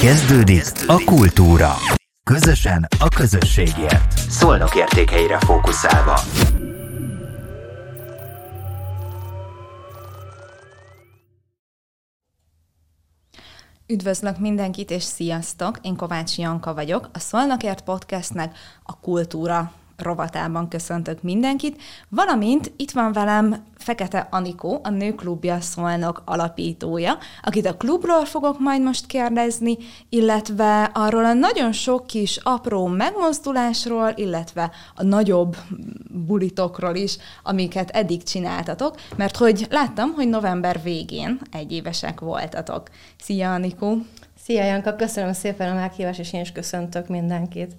Kezdődik a kultúra. Közösen a közösségért. Szolnok értékeire fókuszálva. Üdvözlök mindenkit, és sziasztok! Én Kovács Janka vagyok, a Szolnokért Podcastnek a kultúra rovatában köszöntök mindenkit, valamint itt van velem Fekete Anikó, a Nőklubja Szolnok alapítója, akit a klubról fogok majd most kérdezni, illetve arról a nagyon sok kis apró megmozdulásról, illetve a nagyobb bulitokról is, amiket eddig csináltatok, mert hogy láttam, hogy november végén egyévesek voltatok. Szia, Anikó! Szia, Janka! Köszönöm szépen a meghívást, és én is köszöntök mindenkit.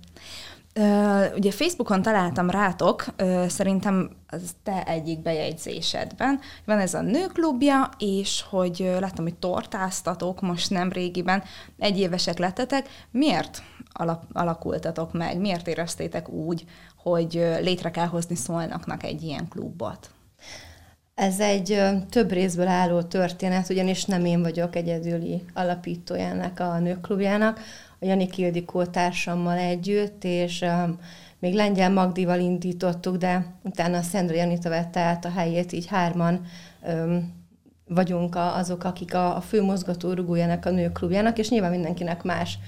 Uh, ugye Facebookon találtam rátok, uh, szerintem az te egyik bejegyzésedben. Van ez a nőklubja, és hogy uh, láttam, hogy tortáztatok most nem régiben, egyévesek lettetek. Miért alap, alakultatok meg? Miért éreztétek úgy, hogy létre kell hozni szólnaknak egy ilyen klubot? Ez egy több részből álló történet, ugyanis nem én vagyok egyedüli alapítójának a nőklubjának, a Janik Ildikó társammal együtt, és um, még Lengyel Magdival indítottuk, de utána a Szendra Janita vette át a helyét, így hárman um, vagyunk a, azok, akik a, a fő mozgató rugójának a nőklubjának, és nyilván mindenkinek más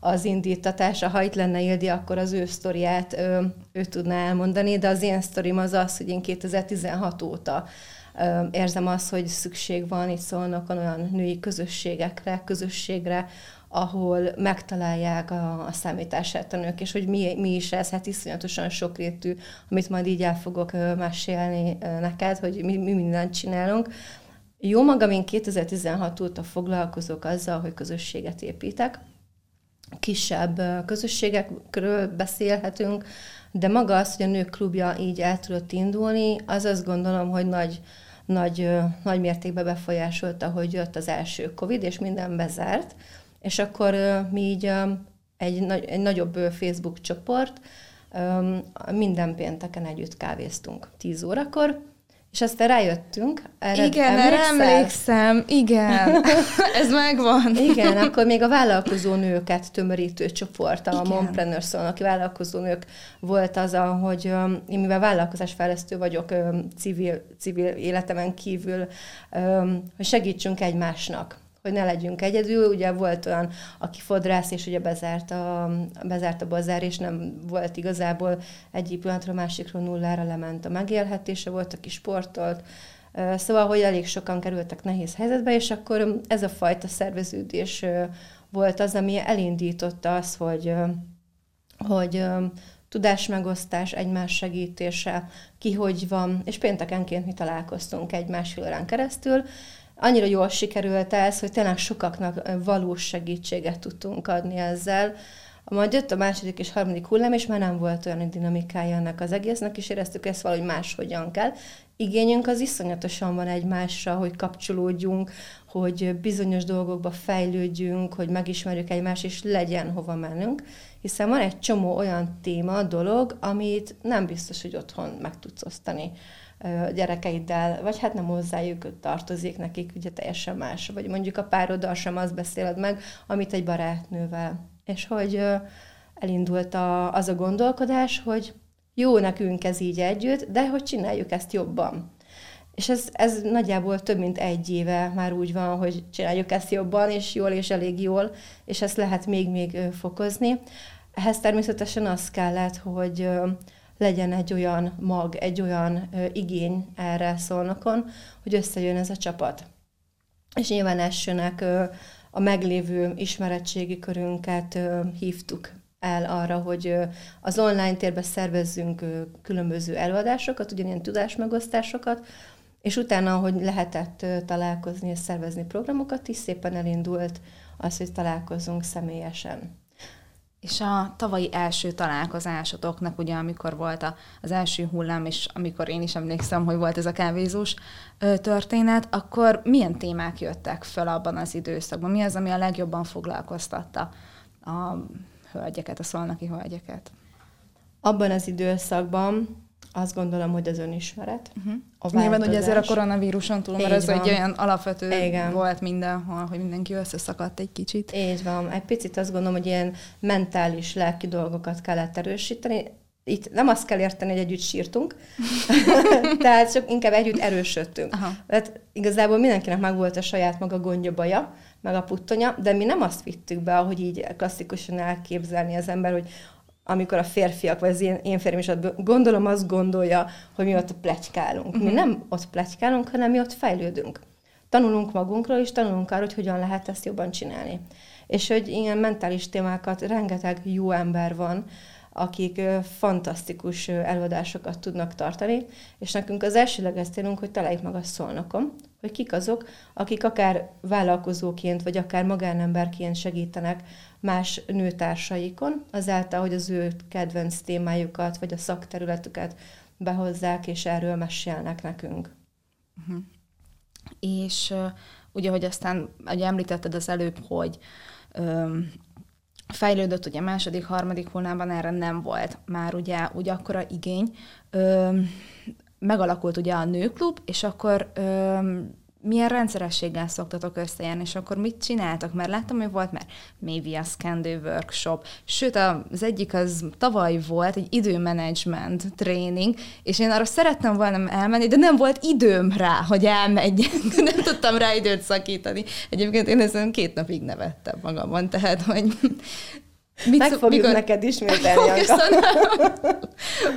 az indítatása. Ha itt lenne Ildi, akkor az ő sztoriát ő, ő tudná elmondani, de az én sztorim az az, hogy én 2016 óta érzem azt, hogy szükség van itt szólnak olyan női közösségekre, közösségre, ahol megtalálják a, a számítását a nők, és hogy mi, mi is ez, hát iszonyatosan sokrétű, amit majd így el fogok mesélni neked, hogy mi, mi mindent csinálunk. Jó magam, én 2016 óta foglalkozok azzal, hogy közösséget építek, kisebb közösségekről beszélhetünk, de maga az, hogy a nők klubja így el tudott indulni, az azt gondolom, hogy nagy, nagy, nagy mértékben befolyásolta, hogy jött az első Covid, és minden bezárt, és akkor mi így egy, egy nagyobb Facebook csoport, minden pénteken együtt kávéztunk 10 órakor, és aztán rájöttünk. Erre igen, erre emlékszem, igen, ez megvan. Igen, akkor még a vállalkozó nőket tömörítő csoport, a Mompreneur aki vállalkozó nők volt az, hogy én mivel vállalkozásfejlesztő vagyok civil, civil életemen kívül, hogy segítsünk egymásnak hogy ne legyünk egyedül. Ugye volt olyan, aki fodrász, és ugye bezárt a, bezárt a bazár, és nem volt igazából egyik pillanatra másikról nullára lement a megélhetése, volt, aki sportolt, Szóval, hogy elég sokan kerültek nehéz helyzetbe, és akkor ez a fajta szerveződés volt az, ami elindította azt, hogy, hogy tudásmegosztás, egymás segítése, ki hogy van, és péntekenként mi találkoztunk egymás fülön keresztül, annyira jól sikerült ez, hogy tényleg sokaknak valós segítséget tudtunk adni ezzel. Majd jött a második és harmadik hullám, és már nem volt olyan dinamikája ennek az egésznek, és éreztük, ezt valahogy máshogyan kell. Igényünk az iszonyatosan van egymásra, hogy kapcsolódjunk, hogy bizonyos dolgokba fejlődjünk, hogy megismerjük egymást, és legyen hova mennünk, hiszen van egy csomó olyan téma, dolog, amit nem biztos, hogy otthon meg tudsz osztani gyerekeiddel, vagy hát nem hozzájuk tartozik nekik, ugye teljesen más. Vagy mondjuk a pároddal sem azt beszéled meg, amit egy barátnővel. És hogy elindult a, az a gondolkodás, hogy jó nekünk ez így együtt, de hogy csináljuk ezt jobban. És ez, ez nagyjából több mint egy éve már úgy van, hogy csináljuk ezt jobban, és jól, és elég jól, és ezt lehet még-még fokozni. Ehhez természetesen az kellett, hogy legyen egy olyan mag, egy olyan ö, igény erre szólnokon, hogy összejön ez a csapat. És nyilván elsőnek ö, a meglévő ismeretségi körünket ö, hívtuk el arra, hogy az online térben szervezzünk különböző előadásokat, ugyanilyen tudásmegosztásokat, és utána, hogy lehetett találkozni és szervezni programokat, is szépen elindult az, hogy találkozunk személyesen. És a tavalyi első találkozásotoknak, ugye amikor volt a, az első hullám, és amikor én is emlékszem, hogy volt ez a kávézós történet, akkor milyen témák jöttek föl abban az időszakban? Mi az, ami a legjobban foglalkoztatta a hölgyeket, a szolnaki hölgyeket? Abban az időszakban Azt gondolom, hogy az önismeret. Uh-huh. A Nyilván ugye ezért a koronavíruson túl, mert ez egy olyan alapvető Igen. volt mindenhol, hogy mindenki összeszakadt egy kicsit. Így van. Egy picit azt gondolom, hogy ilyen mentális, lelki dolgokat kellett erősíteni. Itt nem azt kell érteni, hogy együtt sírtunk, tehát csak inkább együtt erősödtünk. Aha. Tehát igazából mindenkinek meg volt a saját maga gondja, baja, meg a puttonya, de mi nem azt vittük be, ahogy így klasszikusan elképzelni az ember, hogy amikor a férfiak, vagy az én, én férjem is ott gondolom, azt gondolja, hogy mi ott plegykálunk. Uh-huh. Mi mhm. nem ott plegykálunk, hanem mi ott fejlődünk. Tanulunk magunkról, és tanulunk arról, hogy hogyan lehet ezt jobban csinálni. És hogy ilyen mentális témákat rengeteg jó ember van, akik fantasztikus előadásokat tudnak tartani, és nekünk az elsőleges célunk, hogy találjuk meg a szolnokom, hogy kik azok, akik akár vállalkozóként, vagy akár magánemberként segítenek más nőtársaikon, azáltal, hogy az ő kedvenc témájukat, vagy a szakterületüket behozzák, és erről mesélnek nekünk. Uh-huh. És uh, ugye, hogy aztán, ugye említetted az előbb, hogy um, fejlődött, ugye második, harmadik hullámban erre nem volt már ugye úgy akkora igény. Um, megalakult ugye a nőklub, és akkor um, milyen rendszerességgel szoktatok összejárni, és akkor mit csináltak? Mert láttam, hogy volt már Mévia Scandő workshop, sőt az egyik az tavaly volt, egy időmenedzsment tréning, és én arra szerettem volna elmenni, de nem volt időm rá, hogy elmegyek, nem tudtam rá időt szakítani. Egyébként én ezen két napig nevettem magamon, tehát, hogy Mit Meg fogjuk mikor... neked ismételni,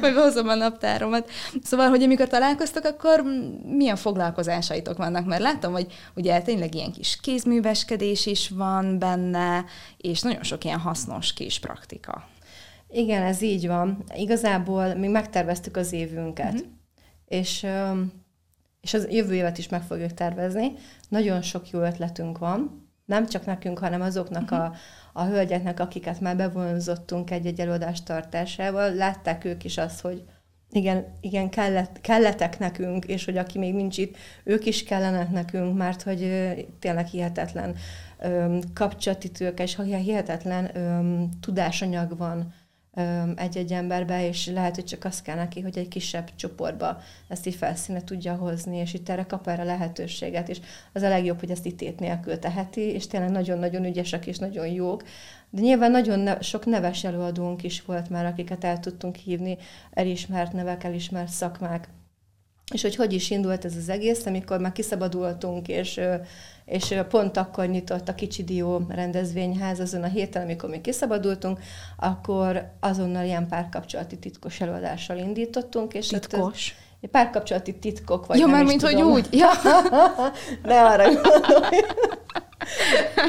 Majd hozom a naptáromat. Szóval, hogy amikor találkoztak, akkor milyen foglalkozásaitok vannak? Mert láttam, hogy ugye tényleg ilyen kis kézműveskedés is van benne, és nagyon sok ilyen hasznos kis praktika. Igen, ez így van. Igazából mi megterveztük az évünket, uh-huh. és, és az jövő évet is meg fogjuk tervezni. Nagyon sok jó ötletünk van, nem csak nekünk, hanem azoknak a a hölgyeknek, akiket már bevonzottunk egy-egy előadás tartásával, látták ők is azt, hogy igen, igen kellett, kelletek nekünk, és hogy aki még nincs itt, ők is kellenek nekünk, mert hogy tényleg hihetetlen kapcsolati tőke, és hihetetlen tudásanyag van egy-egy emberbe, és lehet, hogy csak az kell neki, hogy egy kisebb csoportba ezt így felszíne tudja hozni, és itt erre kap erre lehetőséget, és az a legjobb, hogy ezt itt nélkül teheti, és tényleg nagyon-nagyon ügyesek és nagyon jók. De nyilván nagyon ne- sok neves előadónk is volt már, akiket el tudtunk hívni, elismert nevek, elismert szakmák. És hogy hogy is indult ez az egész, amikor már kiszabadultunk, és és pont akkor nyitott a Kicsi Dió rendezvényház azon a héten, amikor mi kiszabadultunk, akkor azonnal ilyen párkapcsolati titkos előadással indítottunk. És titkos? Itt párkapcsolati titkok, vagy Jó, mert mint hogy úgy. Ja. ne arra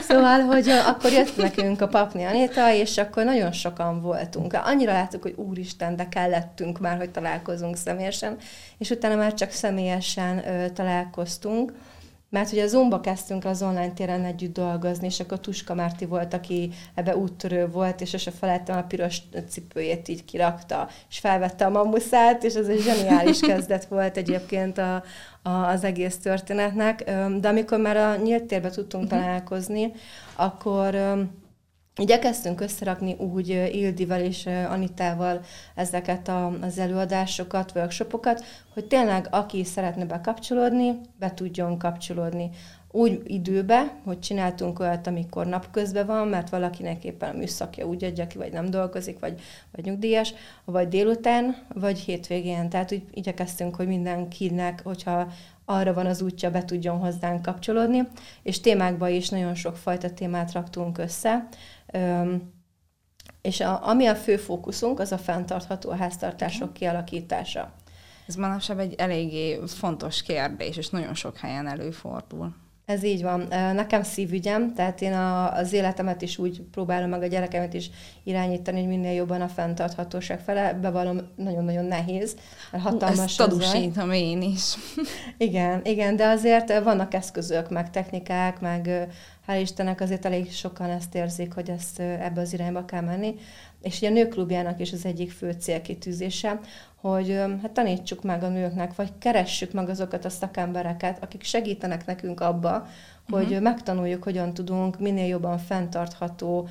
Szóval, hogy akkor jött nekünk a papni Anéta, és akkor nagyon sokan voltunk. Annyira láttuk, hogy úristen, de kellettünk már, hogy találkozunk személyesen, és utána már csak személyesen ö, találkoztunk mert hogy a Zoomba kezdtünk az online téren együtt dolgozni, és akkor Tuska Márti volt, aki ebbe úttörő volt, és sose felejtem a piros cipőjét így kirakta, és felvette a mamuszát, és ez egy zseniális kezdet volt egyébként a, a, az egész történetnek. De amikor már a nyílt térbe tudtunk uh-huh. találkozni, akkor Igyekeztünk összerakni úgy Ildivel és Anitával ezeket a, az előadásokat, workshopokat, hogy tényleg aki szeretne bekapcsolódni, be tudjon kapcsolódni. Úgy időbe, hogy csináltunk olyat, amikor napközben van, mert valakinek éppen a műszakja úgy adja ki, vagy nem dolgozik, vagy, vagy nyugdíjas, vagy délután, vagy hétvégén. Tehát úgy igyekeztünk, hogy mindenkinek, hogyha arra van az útja, be tudjon hozzánk kapcsolódni, és témákba is nagyon sok fajta témát raktunk össze, és a, ami a fő fókuszunk, az a fenntartható háztartások kialakítása. Ez manapság egy eléggé fontos kérdés, és nagyon sok helyen előfordul. Ez így van. Nekem szívügyem, tehát én a, az életemet is úgy próbálom meg a gyerekemet is irányítani, hogy minél jobban a fenntarthatóság fele. Bevallom, nagyon-nagyon nehéz, mert hatalmas Ezt tanúsítom én is. igen, igen, de azért vannak eszközök, meg technikák, meg hál' Istennek azért elég sokan ezt érzik, hogy ezt ebbe az irányba kell menni. És ugye a nőklubjának is az egyik fő célkitűzése, hogy hát tanítsuk meg a nőknek, vagy keressük meg azokat a szakembereket, akik segítenek nekünk abba, hogy uh-huh. megtanuljuk, hogyan tudunk minél jobban fenntartható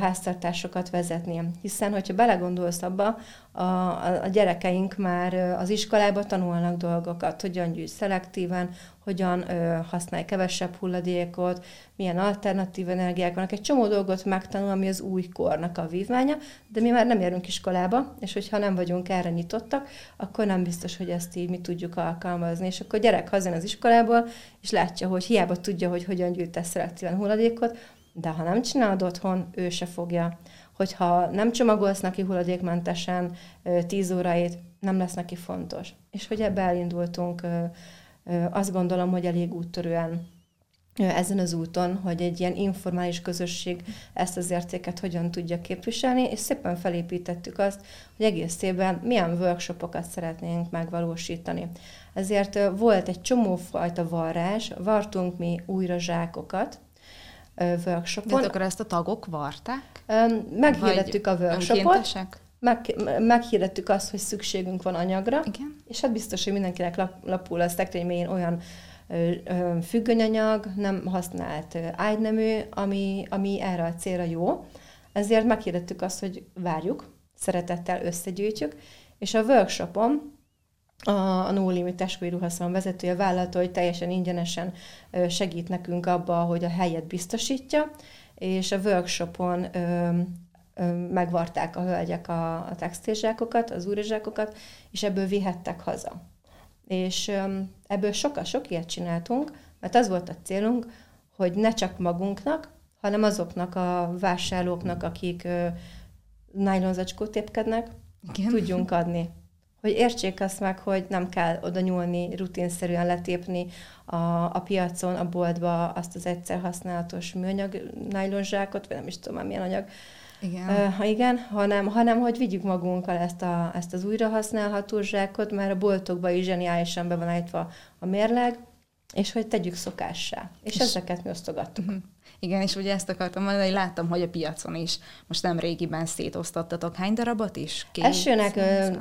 háztartásokat vezetni. Hiszen, hogyha belegondolsz abba, a, a, gyerekeink már az iskolába tanulnak dolgokat, hogyan gyűjts szelektíven, hogyan ö, használj kevesebb hulladékot, milyen alternatív energiák vannak. Egy csomó dolgot megtanul, ami az új kornak a vívmánya, de mi már nem járunk iskolába, és hogyha nem vagyunk erre nyitottak, akkor nem biztos, hogy ezt így mi tudjuk alkalmazni. És akkor gyerek hazajön az iskolából, és látja, hogy hiába tudja, hogy hogyan gyűjtesz szelektíven hulladékot, de ha nem csinálod otthon, ő se fogja. Hogyha nem csomagolsz neki hulladékmentesen 10 óráit, nem lesz neki fontos. És hogy ebbe elindultunk, azt gondolom, hogy elég úttörően ezen az úton, hogy egy ilyen informális közösség ezt az értéket hogyan tudja képviselni, és szépen felépítettük azt, hogy egész évben milyen workshopokat szeretnénk megvalósítani. Ezért volt egy csomó fajta varrás, vartunk mi újra zsákokat, workshopon. De akkor ezt a tagok varták? Meghirdettük a workshopot. Meg, meghirdettük azt, hogy szükségünk van anyagra, Igen. és hát biztos, hogy mindenkinek lap, lapul a szekrény olyan ö, ö, függönyanyag, nem használt ágynemű, ami, ami erre a célra jó. Ezért meghirdettük azt, hogy várjuk, szeretettel összegyűjtjük, és a workshopon a, a No Limit testkori ruhaszalon vezetője vállalta, hogy teljesen ingyenesen segít nekünk abba, hogy a helyet biztosítja, és a workshopon megvarták a hölgyek a, a textilzsákokat, az úrizsákokat, és ebből vihettek haza. És ebből sokkal sok ilyet csináltunk, mert az volt a célunk, hogy ne csak magunknak, hanem azoknak a vásárlóknak, akik nylonzacskót tépkednek, Igen. tudjunk adni hogy értsék azt meg, hogy nem kell oda nyúlni, rutinszerűen letépni a, a piacon, a boltba azt az egyszer használatos műanyag nylonzsákot, vagy nem is tudom milyen anyag, igen. Uh, ha igen, hanem, hanem hogy vigyük magunkkal ezt, a, ezt az újrahasználható zsákot, mert a boltokban is zseniálisan be van állítva a mérleg, és hogy tegyük szokássá. És, és ezeket mi osztogattuk. Uh-huh. Igen, és ugye ezt akartam mondani, hogy láttam, hogy a piacon is most nem régiben szétosztottatok. Hány darabot is? Két,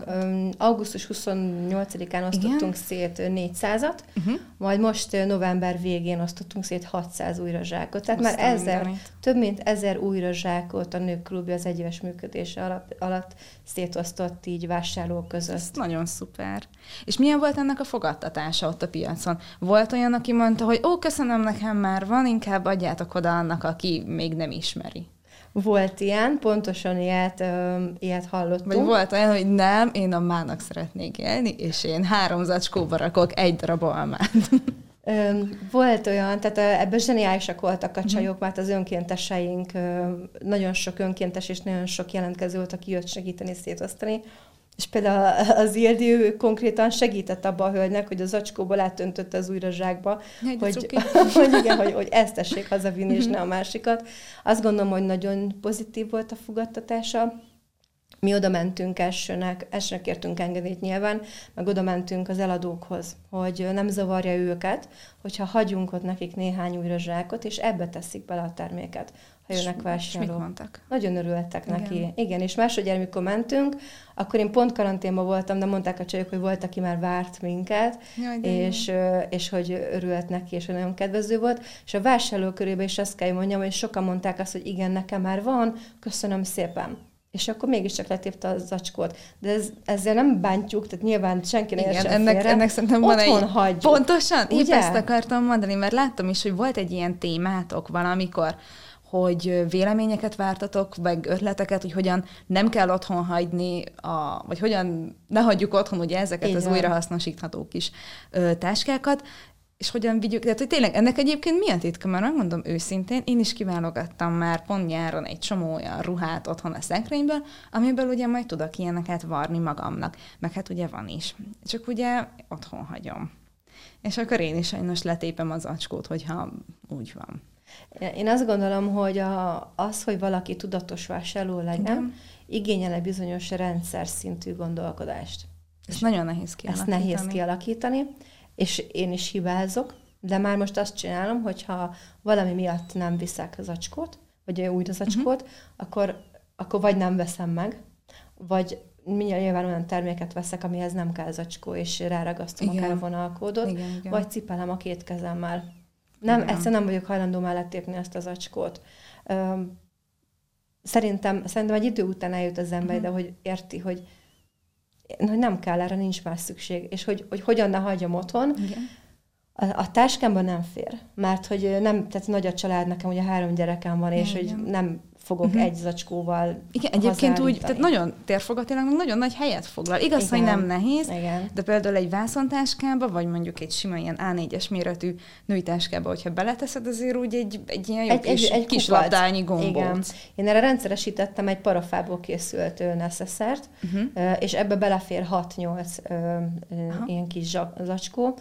ö, augusztus 28-án osztottunk Igen? szét 400-at, uh-huh. majd most november végén osztottunk szét 600 újra zsákot. Tehát Aztán már ezer, több mint ezer újra zsákot a nők klubja az egyéves működése alatt, alatt szétosztott így vásárlók között. Ez nagyon szuper. És milyen volt ennek a fogadtatása ott a piacon? Volt olyan, aki mondta, hogy ó, köszönöm, nekem már van, inkább adjátok oda annak, aki még nem ismeri. Volt ilyen, pontosan ilyet, ö, ilyet hallottunk. Vagy volt olyan, hogy nem, én a mának szeretnék élni, és én három zacskóba rakok egy darab almát. Ö, volt olyan, tehát ebben zseniálisak voltak a mhm. csajok, mert az önkénteseink, nagyon sok önkéntes és nagyon sok jelentkező volt, aki jött segíteni szétosztani. És például az Ildi, ő konkrétan segített abba a hölgynek, hogy az acskóból átöntötte az újra zsákba, hogy, hogy, igen, hogy, hogy ezt tessék hazavinni, és ne a másikat. Azt gondolom, hogy nagyon pozitív volt a fogadtatása. Mi oda mentünk elsőnek, elsőnek kértünk engedélyt nyilván, meg oda mentünk az eladókhoz, hogy nem zavarja őket, hogyha hagyunk ott nekik néhány újra zsákot, és ebbe teszik bele a terméket ha jönnek vásárlók. mit mondtak? Nagyon örültek Igen. neki. Igen, és másodjára, amikor mentünk, akkor én pont karanténban voltam, de mondták a csajok, hogy volt, aki már várt minket, Jaj, és, és hogy örült neki, és hogy nagyon kedvező volt. És a vásárló körében is azt kell, hogy mondjam, hogy sokan mondták azt, hogy igen, nekem már van, köszönöm szépen és akkor mégiscsak letépte a zacskót. De ez, ezzel nem bántjuk, tehát nyilván senki ne Igen, ennek, félre. ennek szerintem van egy... hagyjuk. Pontosan, épp ezt akartam mondani, mert láttam is, hogy volt egy ilyen témátok valamikor, hogy véleményeket vártatok, meg ötleteket, hogy hogyan nem kell otthon hagyni, a, vagy hogyan ne hagyjuk otthon ugye ezeket Igen. az újrahasznosítható kis ö, táskákat, és hogyan vigyük, tehát hogy tényleg ennek egyébként mi a titka, mert megmondom őszintén, én is kiválogattam már pont nyáron egy csomó olyan ruhát otthon a szekrényből, amiből ugye majd tudok ilyeneket varni magamnak, meg hát ugye van is. Csak ugye otthon hagyom. És akkor én is sajnos letépem az acskót, hogyha úgy van. Én azt gondolom, hogy a, az, hogy valaki tudatos vásárló legyen, Igen. igényel egy bizonyos rendszer szintű gondolkodást. Ez nagyon nehéz kialakítani. Ezt nehéz kialakítani, és én is hibázok, de már most azt csinálom, hogyha valami miatt nem viszek zacskót, vagy új zacskót, uh-huh. akkor, akkor vagy nem veszem meg, vagy nyilván olyan terméket veszek, amihez nem kell zacskó, és ráragasztom igen. a vonalkódot, igen, igen. vagy cipelem a két kezemmel. Nem, Igen. egyszerűen nem vagyok hajlandó mellett tépni ezt az acskót. szerintem, szerintem egy idő után eljut az ember, uh-huh. de hogy érti, hogy, hogy nem kell erre, nincs más szükség, és hogy, hogy hogyan ne hagyjam otthon. Igen. A, a táskámban nem fér, mert hogy nem, tehát nagy a család, nekem ugye három gyerekem van, és Igen. hogy nem fogok uh-huh. egy zacskóval Igen, egyébként úgy, tehát nagyon térfogatilag nagyon nagy helyet foglal. Igaz, Igen. hogy nem nehéz, Igen. de például egy vászontáskába, vagy mondjuk egy sima ilyen A4-es méretű női táskába, hogyha beleteszed, azért úgy egy, egy ilyen jó egy, kis, egy, egy kis labdányi gombóc. Igen. Én erre rendszeresítettem egy parafából készült neszeszert, uh-huh. és ebbe belefér 6-8 ilyen kis zacskó.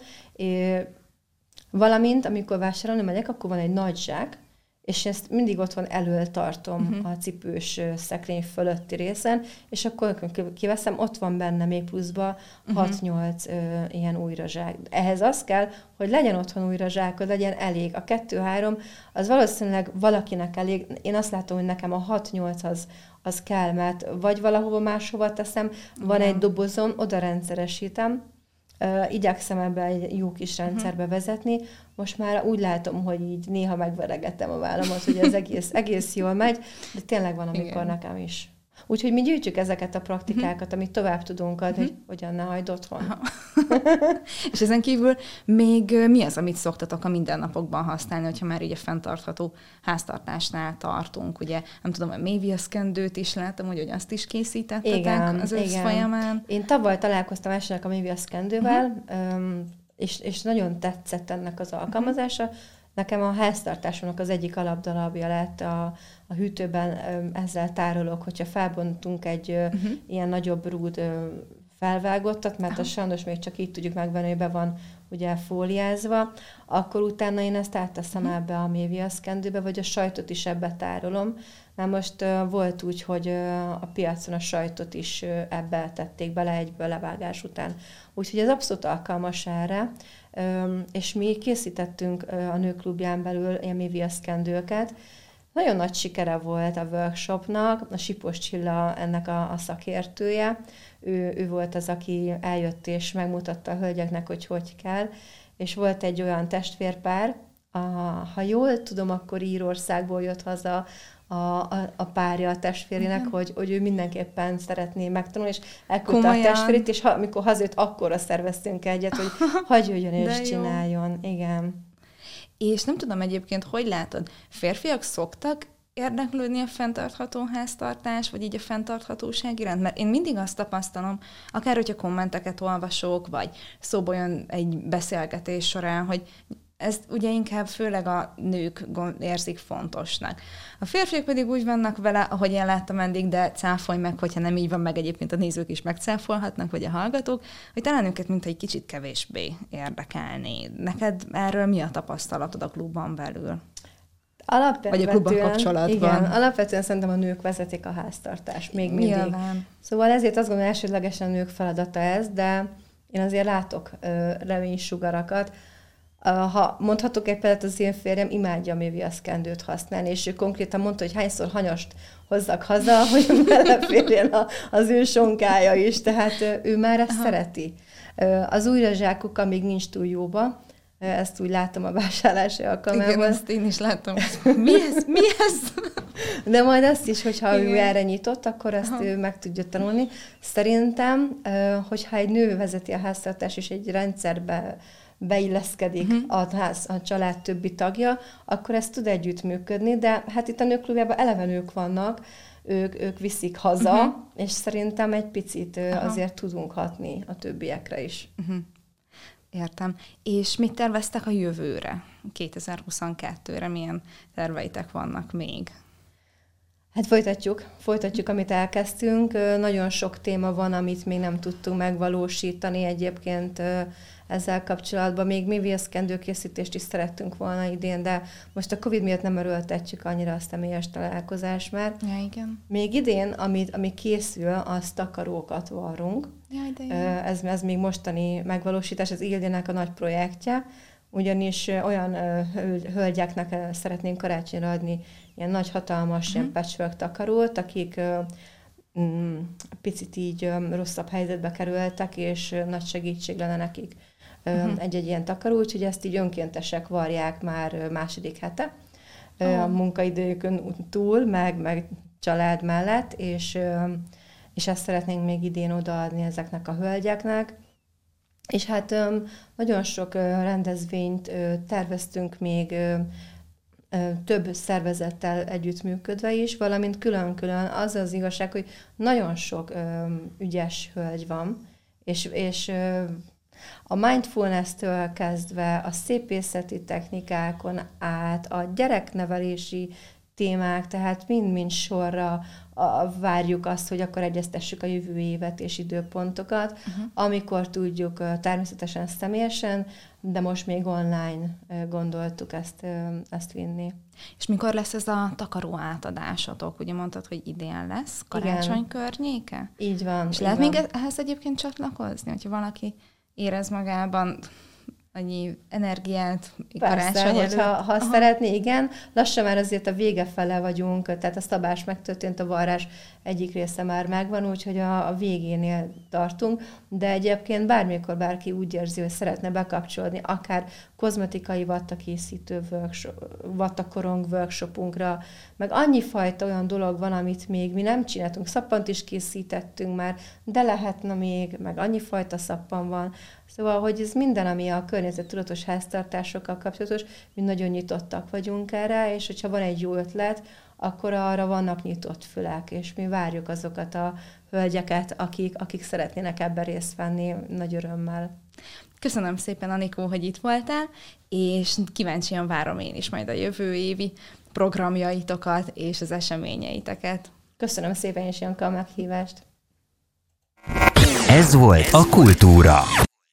Valamint, amikor vásárolni megyek, akkor van egy nagy zsák, és ezt mindig otthon elől tartom uh-huh. a cipős szekrény fölötti részen, és akkor kiveszem, ott van benne még pluszba uh-huh. 6-8 ö, ilyen újrazsák. Ehhez az kell, hogy legyen otthon újrazsákod, legyen elég. A 2-3 az valószínűleg valakinek elég. Én azt látom, hogy nekem a 6-8 az, az kell, mert vagy valahova máshova teszem, van uh-huh. egy dobozom, oda rendszeresítem, Uh, igyekszem ebbe egy jó kis mhm. rendszerbe vezetni. Most már úgy látom, hogy így néha megveregettem a vállamat, hogy az egész, egész jól megy, de tényleg van, amikor Igen. nekem is Úgyhogy mi gyűjtjük ezeket a praktikákat, uh-huh. amit tovább tudunk adni, uh-huh. hogy hogyan ne hagyd otthon. és ezen kívül még mi az, amit szoktatok a mindennapokban használni, hogyha már így a fenntartható háztartásnál tartunk? Ugye, nem tudom, a méviaszkendőt is látom, hogy, hogy azt is készítettetek igen, az ősz folyamán. Én tavaly találkoztam elsőnek a méviaszkendővel, és, és nagyon tetszett ennek az alkalmazása. Uh-huh Nekem a háztartásomnak az egyik alapdalabja lett a, a hűtőben ezzel tárolok, hogyha felbontunk egy uh-huh. ilyen nagyobb rúd felvágottat, mert a sajnos még csak így tudjuk megvenni, hogy be van ugye fóliázva, akkor utána én ezt átteszem uh-huh. ebbe a méviaszkendőbe, vagy a sajtot is ebbe tárolom. Na most uh, volt úgy, hogy uh, a piacon a sajtot is uh, ebbe tették bele egyből levágás után. Úgyhogy ez abszolút alkalmas erre és mi készítettünk a nőklubján belül ilyen méviaszkendőket. Nagyon nagy sikere volt a workshopnak, a Sipos Csilla ennek a, a szakértője, ő, ő volt az, aki eljött és megmutatta a hölgyeknek, hogy hogy kell, és volt egy olyan testvérpár, a, ha jól tudom, akkor Írországból jött haza a, a, a párja a testvérének, uh-huh. hogy, hogy ő mindenképpen szeretné megtanulni, és elküldte a testvérét, és ha, amikor hazajött, akkor szerveztünk egyet, hogy hagyj jöjjön és jó. csináljon. Igen. És nem tudom egyébként, hogy látod, férfiak szoktak érdeklődni a fenntartható háztartás, vagy így a fenntarthatóság iránt? Mert én mindig azt tapasztalom, akár hogyha kommenteket olvasok, vagy szóba jön egy beszélgetés során, hogy ezt ugye inkább főleg a nők érzik fontosnak. A férfiak pedig úgy vannak vele, ahogy én láttam eddig, de cáfolj meg, hogyha nem így van, meg egyébként a nézők is megcáfolhatnak, vagy a hallgatók, hogy talán őket mint egy kicsit kevésbé érdekelni. Neked erről mi a tapasztalatod a klubban belül? Alapvetően, Vagy a klubban kapcsolatban. Igen, alapvetően szerintem a nők vezetik a háztartást még mindig. Nyilván. Szóval ezért azt gondolom, elsődlegesen a nők feladata ez, de én azért látok reménysugarakat, ha mondhatok egy példát, az én férjem imádja a méviaszkendőt használni, és ő konkrétan mondta, hogy hányszor hanyast hozzak haza, hogy beleférjen az ő sonkája is, tehát ő már ezt Aha. szereti. Az újrazsákuk, még nincs túl jóba, ezt úgy látom a vásárlási alkalmával. Igen, ezt én is látom. Mi ez? Mi ez? De majd azt is, hogyha Igen. ő erre nyitott, akkor ezt Aha. ő meg tudja tanulni. Szerintem, hogyha egy nő vezeti a háztartás és egy rendszerbe beilleszkedik uh-huh. a, ház, a család többi tagja, akkor ez tud együttműködni, de hát itt a nőklubjában eleve nők vannak, ők, ők viszik haza, uh-huh. és szerintem egy picit uh-huh. azért tudunk hatni a többiekre is. Uh-huh. Értem. És mit terveztek a jövőre? 2022-re milyen terveitek vannak még? Hát folytatjuk, folytatjuk, amit elkezdtünk. Nagyon sok téma van, amit még nem tudtunk megvalósítani. Egyébként ezzel kapcsolatban. Még mi készítést is szerettünk volna idén, de most a Covid miatt nem erőltetjük annyira a személyes találkozás, mert ja, igen. még idén, amit, ami készül, az takarókat varrunk. Ja, ez, ez még mostani megvalósítás, ez Ildének a nagy projektje, ugyanis olyan hölgyeknek szeretnénk karácsonyra adni ilyen nagy, hatalmas, ilyen mhm. patchwork takarót, akik mm, picit így rosszabb helyzetbe kerültek, és nagy segítség lenne nekik uh-huh. egy-egy ilyen takaró, úgyhogy ezt így önkéntesek varják már második hete. Uh-huh. A munkaidőkön túl, meg, meg család mellett, és, és ezt szeretnénk még idén odaadni ezeknek a hölgyeknek. És hát nagyon sok rendezvényt terveztünk még több szervezettel együttműködve is, valamint külön-külön az az igazság, hogy nagyon sok ügyes hölgy van, és, és a mindfulness-től kezdve a szépészeti technikákon át, a gyereknevelési témák, tehát mind-mind sorra a, várjuk azt, hogy akkor egyeztessük a jövő évet és időpontokat, uh-huh. amikor tudjuk természetesen személyesen, de most még online gondoltuk ezt, ezt vinni. És mikor lesz ez a takaró átadásatok? Ugye mondtad, hogy idén lesz, karácsony Igen. környéke? Így van. És lehet van. még ehhez egyébként csatlakozni, hogyha valaki érez magában annyi energiát Persze, hogyha ha Aha. szeretné, igen. Lassan már azért a vége fele vagyunk, tehát a szabás megtörtént, a varrás egyik része már megvan, úgyhogy a, a végénél tartunk, de egyébként bármikor bárki úgy érzi, hogy szeretne bekapcsolódni, akár kozmetikai vattakészítő workshop, vattakorong workshopunkra, meg annyi fajta olyan dolog van, amit még mi nem csináltunk. Szappant is készítettünk már, de lehetne még, meg annyi fajta szappan van. Szóval, hogy ez minden, ami a környezettudatos háztartásokkal kapcsolatos, mi nagyon nyitottak vagyunk erre, és hogyha van egy jó ötlet, akkor arra vannak nyitott fülek, és mi várjuk azokat a hölgyeket, akik, akik szeretnének ebben részt venni nagy örömmel. Köszönöm szépen, Anikó, hogy itt voltál, és kíváncsian várom én is majd a jövő évi programjaitokat és az eseményeiteket. Köszönöm szépen is, Janka, a meghívást. Ez volt a Kultúra.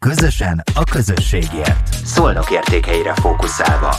Közösen a közösségért. Szolnok értékeire fókuszálva.